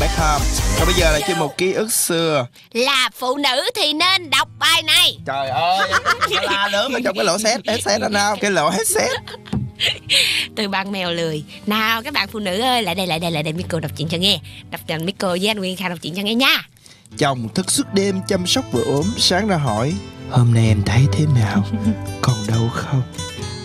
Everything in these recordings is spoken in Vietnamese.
Back home Và bây giờ là chuyên mục ký ức xưa. Là phụ nữ thì nên đọc bài này. Trời ơi la lớn ở trong cái lỗ set Headset đó nào Cái lỗ headset Từ bạn mèo lười. Nào các bạn phụ nữ ơi Lại đây lại đây lại đây Miko đọc chuyện cho nghe. Đọc cho Miko với anh Nguyên Kha đọc chuyện cho nghe nha. Chồng thức suốt đêm chăm sóc vợ ốm Sáng ra hỏi Hôm nay em thấy thế nào? Còn đau không?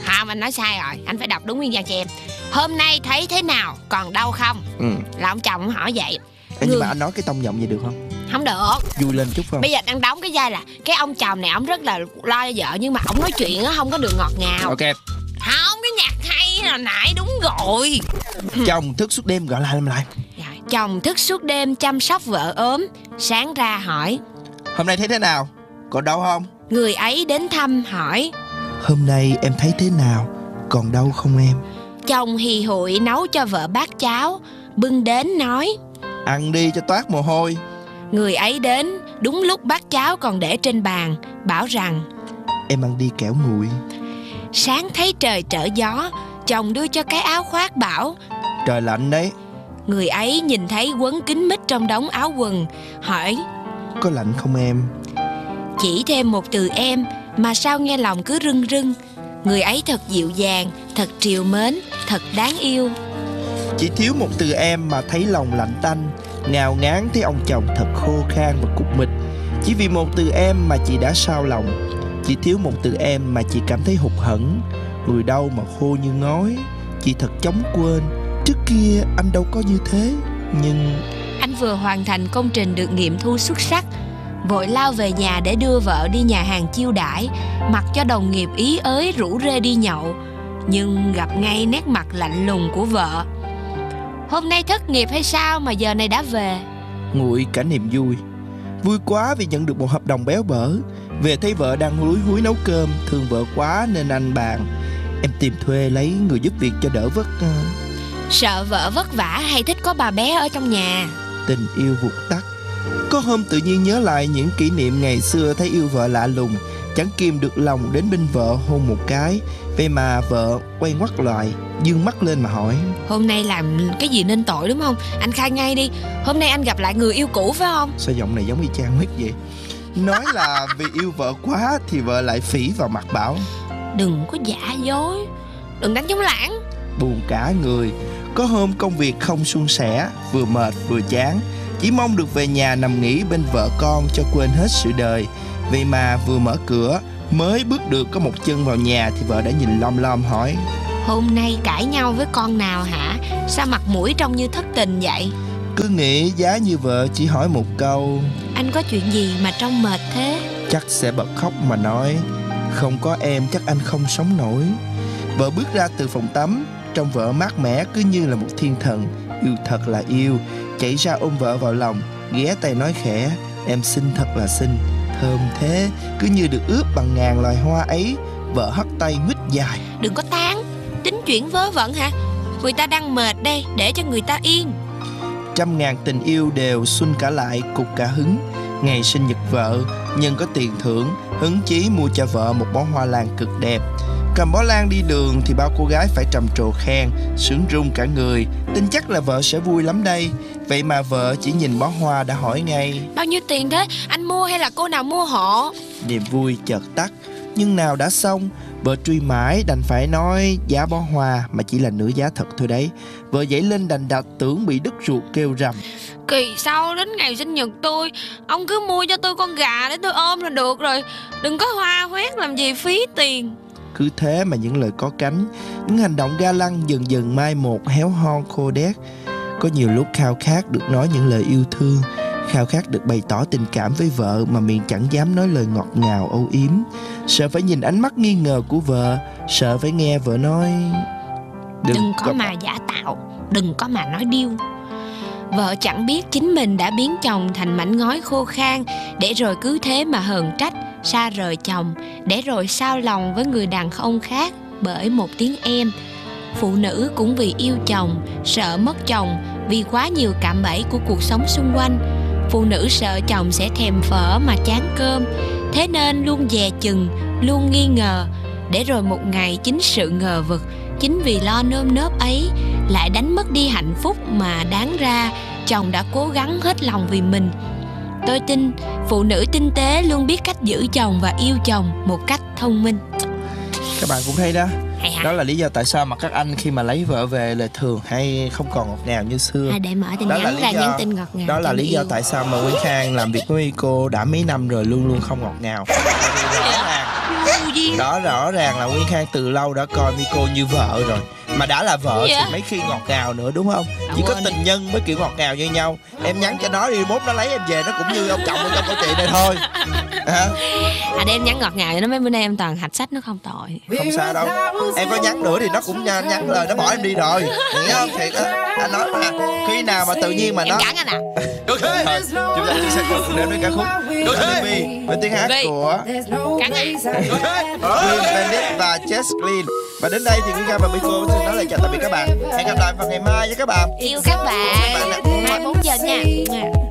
Không anh nói sai rồi. Anh phải đọc đúng nguyên văn cho em Hôm nay thấy thế nào? Còn đau không? Ừ. Là ông chồng hỏi vậy. Ê, Nhưng Người- mà anh nói cái tông giọng vậy được không? Không được. Vui lên chút không? Bây giờ đang đóng cái vai là Cái ông chồng này ông rất là lo cho vợ Nhưng mà ông nói chuyện á không có được ngọt ngào. Ok. Không cái nhạc hay là nãy đúng rồi. Chồng thức suốt đêm gọi lại làm lại. Rồi, Chồng thức suốt đêm chăm sóc vợ ốm Sáng ra hỏi. Hôm nay thấy thế nào? Còn đau không? Người ấy đến thăm hỏi. Hôm nay em thấy thế nào? Còn đau không em Chồng hì hụi nấu cho vợ bát cháo Bưng đến nói Ăn đi cho toát mồ hôi. Người ấy đến đúng lúc bát cháo còn để trên bàn Bảo rằng Em ăn đi kẻo nguội Sáng thấy trời trở gió Chồng đưa cho cái áo khoác bảo Trời lạnh đấy. Người ấy nhìn thấy quấn kín mít trong đống áo quần Hỏi Có lạnh không em? Chỉ thêm một từ em Mà sao nghe lòng cứ rưng rưng Người ấy thật dịu dàng Thật triều mến Thật đáng yêu. Chỉ thiếu một từ em mà thấy lòng lạnh tanh Ngào ngán thấy ông chồng thật khô khan và cục mịch. Chỉ vì một từ em mà chị đã sao lòng Chỉ thiếu một từ em mà chị cảm thấy hụt hẫng. Người đâu mà khô như ngói Chị thật chóng quên. Trước kia anh đâu có như thế Nhưng Anh vừa hoàn thành công trình được nghiệm thu xuất sắc Vội lao về nhà để đưa vợ đi nhà hàng chiêu đãi Mặc cho đồng nghiệp ý ới rủ rê đi nhậu Nhưng gặp ngay nét mặt lạnh lùng của vợ. Hôm nay thất nghiệp hay sao mà giờ này đã về? Nguội cả niềm vui. Vui quá vì nhận được một hợp đồng béo bở. Về thấy vợ đang lúi húi nấu cơm Thương vợ quá nên anh bàn Em tìm thuê lấy người giúp việc cho đỡ vất ờ, Sợ vợ vất vả hay thích có bà bé ở trong nhà? Tình yêu vụt tắt có hôm tự nhiên nhớ lại những kỷ niệm ngày xưa thấy yêu vợ lạ lùng chẳng kìm được lòng đến bên vợ hôn một cái. Vậy mà vợ quay ngoắt lại dương mắt lên mà hỏi. Hôm nay làm cái gì nên tội đúng không? Anh khai ngay đi. Hôm nay anh gặp lại người yêu cũ phải không? Sao giọng này giống y chang huyết vậy? Nói là vì yêu vợ quá thì vợ lại phỉ vào mặt bảo. Đừng có giả dối. Đừng đánh chống lãng. Buồn cả người. Có hôm công việc không suôn sẻ vừa mệt vừa chán chỉ mong được về nhà nằm nghỉ bên vợ con cho quên hết sự đời. Vậy mà vừa mở cửa mới bước được có một chân vào nhà thì vợ đã nhìn lom lom hỏi. Hôm nay cãi nhau với con nào hả? Sao mặt mũi trông như thất tình vậy? Cứ nghĩ giá như vợ chỉ hỏi một câu. Anh có chuyện gì mà trông mệt thế? Chắc sẽ bật khóc mà nói không có em chắc anh không sống nổi. Vợ bước ra từ phòng tắm trong vợ mát mẻ cứ như là một thiên thần yêu thật là yêu chạy ra ôm vợ vào lòng ghé tay nói khẽ em xinh thật là xinh thơm thế cứ như được ướp bằng ngàn loài hoa ấy. Vợ hất tay mít dài. Đừng có tán Tính chuyện vớ vẩn hả? Người ta đang mệt đây Để cho người ta yên. Trăm ngàn tình yêu đều xuân cả lại cục cả hứng. Ngày sinh nhật vợ nhân có tiền thưởng hứng chí mua cho vợ một bó hoa lan cực đẹp. Cầm bó lan đi đường thì bao cô gái phải trầm trồ khen sướng rung cả người. Tin chắc là vợ sẽ vui lắm đây vậy mà vợ chỉ nhìn bó hoa đã hỏi ngay. Bao nhiêu tiền thế? Anh mua hay là cô nào mua hộ? Niềm vui chợt tắt. Nhưng nào đã xong vợ truy mãi đành phải nói giá bó hoa mà chỉ là nửa giá thật thôi đấy. Vợ dậy lên đành đặt tưởng bị đứt ruột kêu rầm. Kỳ sau đến ngày sinh nhật tôi Ông cứ mua cho tôi con gà để tôi ôm là được rồi. Đừng có hoa hoét làm gì phí tiền. Cứ thế mà những lời có cánh Những hành động ga lăng dần dần mai một héo hon khô đét Có nhiều lúc khao khát được nói những lời yêu thương Khao khát được bày tỏ tình cảm với vợ Mà miệng chẳng dám nói lời ngọt ngào âu yếm. Sợ phải nhìn ánh mắt nghi ngờ của vợ Sợ phải nghe vợ nói Đừng, có mà giả tạo Đừng có mà nói điêu. Vợ chẳng biết chính mình đã biến chồng thành mảnh ngói khô khan Để rồi cứ thế mà hờn trách Xa rời chồng Để rồi sao lòng với người đàn ông khác Bởi một tiếng em Phụ nữ cũng vì yêu chồng, Sợ mất chồng, Vì quá nhiều cạm bẫy của cuộc sống xung quanh. Phụ nữ sợ chồng sẽ thèm phở mà chán cơm. Thế nên luôn dè chừng, Luôn nghi ngờ. Để rồi một ngày chính sự ngờ vực, Chính vì lo nơm nớp ấy, lại đánh mất đi hạnh phúc mà đáng ra chồng đã cố gắng hết lòng vì mình. Tôi tin, phụ nữ tinh tế luôn biết cách giữ chồng và yêu chồng một cách thông minh. Các bạn cũng thấy đó hay hả? Đó là lý do tại sao mà các anh khi mà lấy vợ về là thường hay không còn ngọt ngào như xưa. À, để mở tin Đó là nhắn lý ra do- nhắn tin ngọt ngào đó là lý do yêu. tại sao mà Nguyên Khang làm việc với cô đã mấy năm rồi luôn luôn không ngọt ngào. Rõ ràng. Đó rõ ràng là Nguyên Khang từ lâu đã coi Miko như vợ rồi mà đã là vợ Dạ. thì mấy khi ngọt ngào nữa đúng không? À, chỉ có tình nhân mới kiểu ngọt ngào như nhau. Em nhắn cho nó đi mốt nó lấy em về nó cũng như ông chồng ở trong câu chuyện này thôi. Hả? à để em nhắn ngọt ngào cho nó mấy bữa nay em toàn hạch sách nó không tội. Không sao đâu. Em có nhắn nữa thì nó cũng nhắn, nhắn lời nó bỏ em đi rồi. Hiểu không? Thiệt á. Anh nói mà khi nào mà tự nhiên mà em nó cắn anh à. Thôi, chúng ta sang cùng đến với ca khúc Baby với tiếng hát của cắn à. Green Bandit và Jess Clean. Và đến đây thì Nguyên Khang và Miko xin nói lời chào tạm biệt các bạn. Hẹn gặp lại vào ngày mai với các bạn. Yêu các bạn. Mai bốn giờ nha.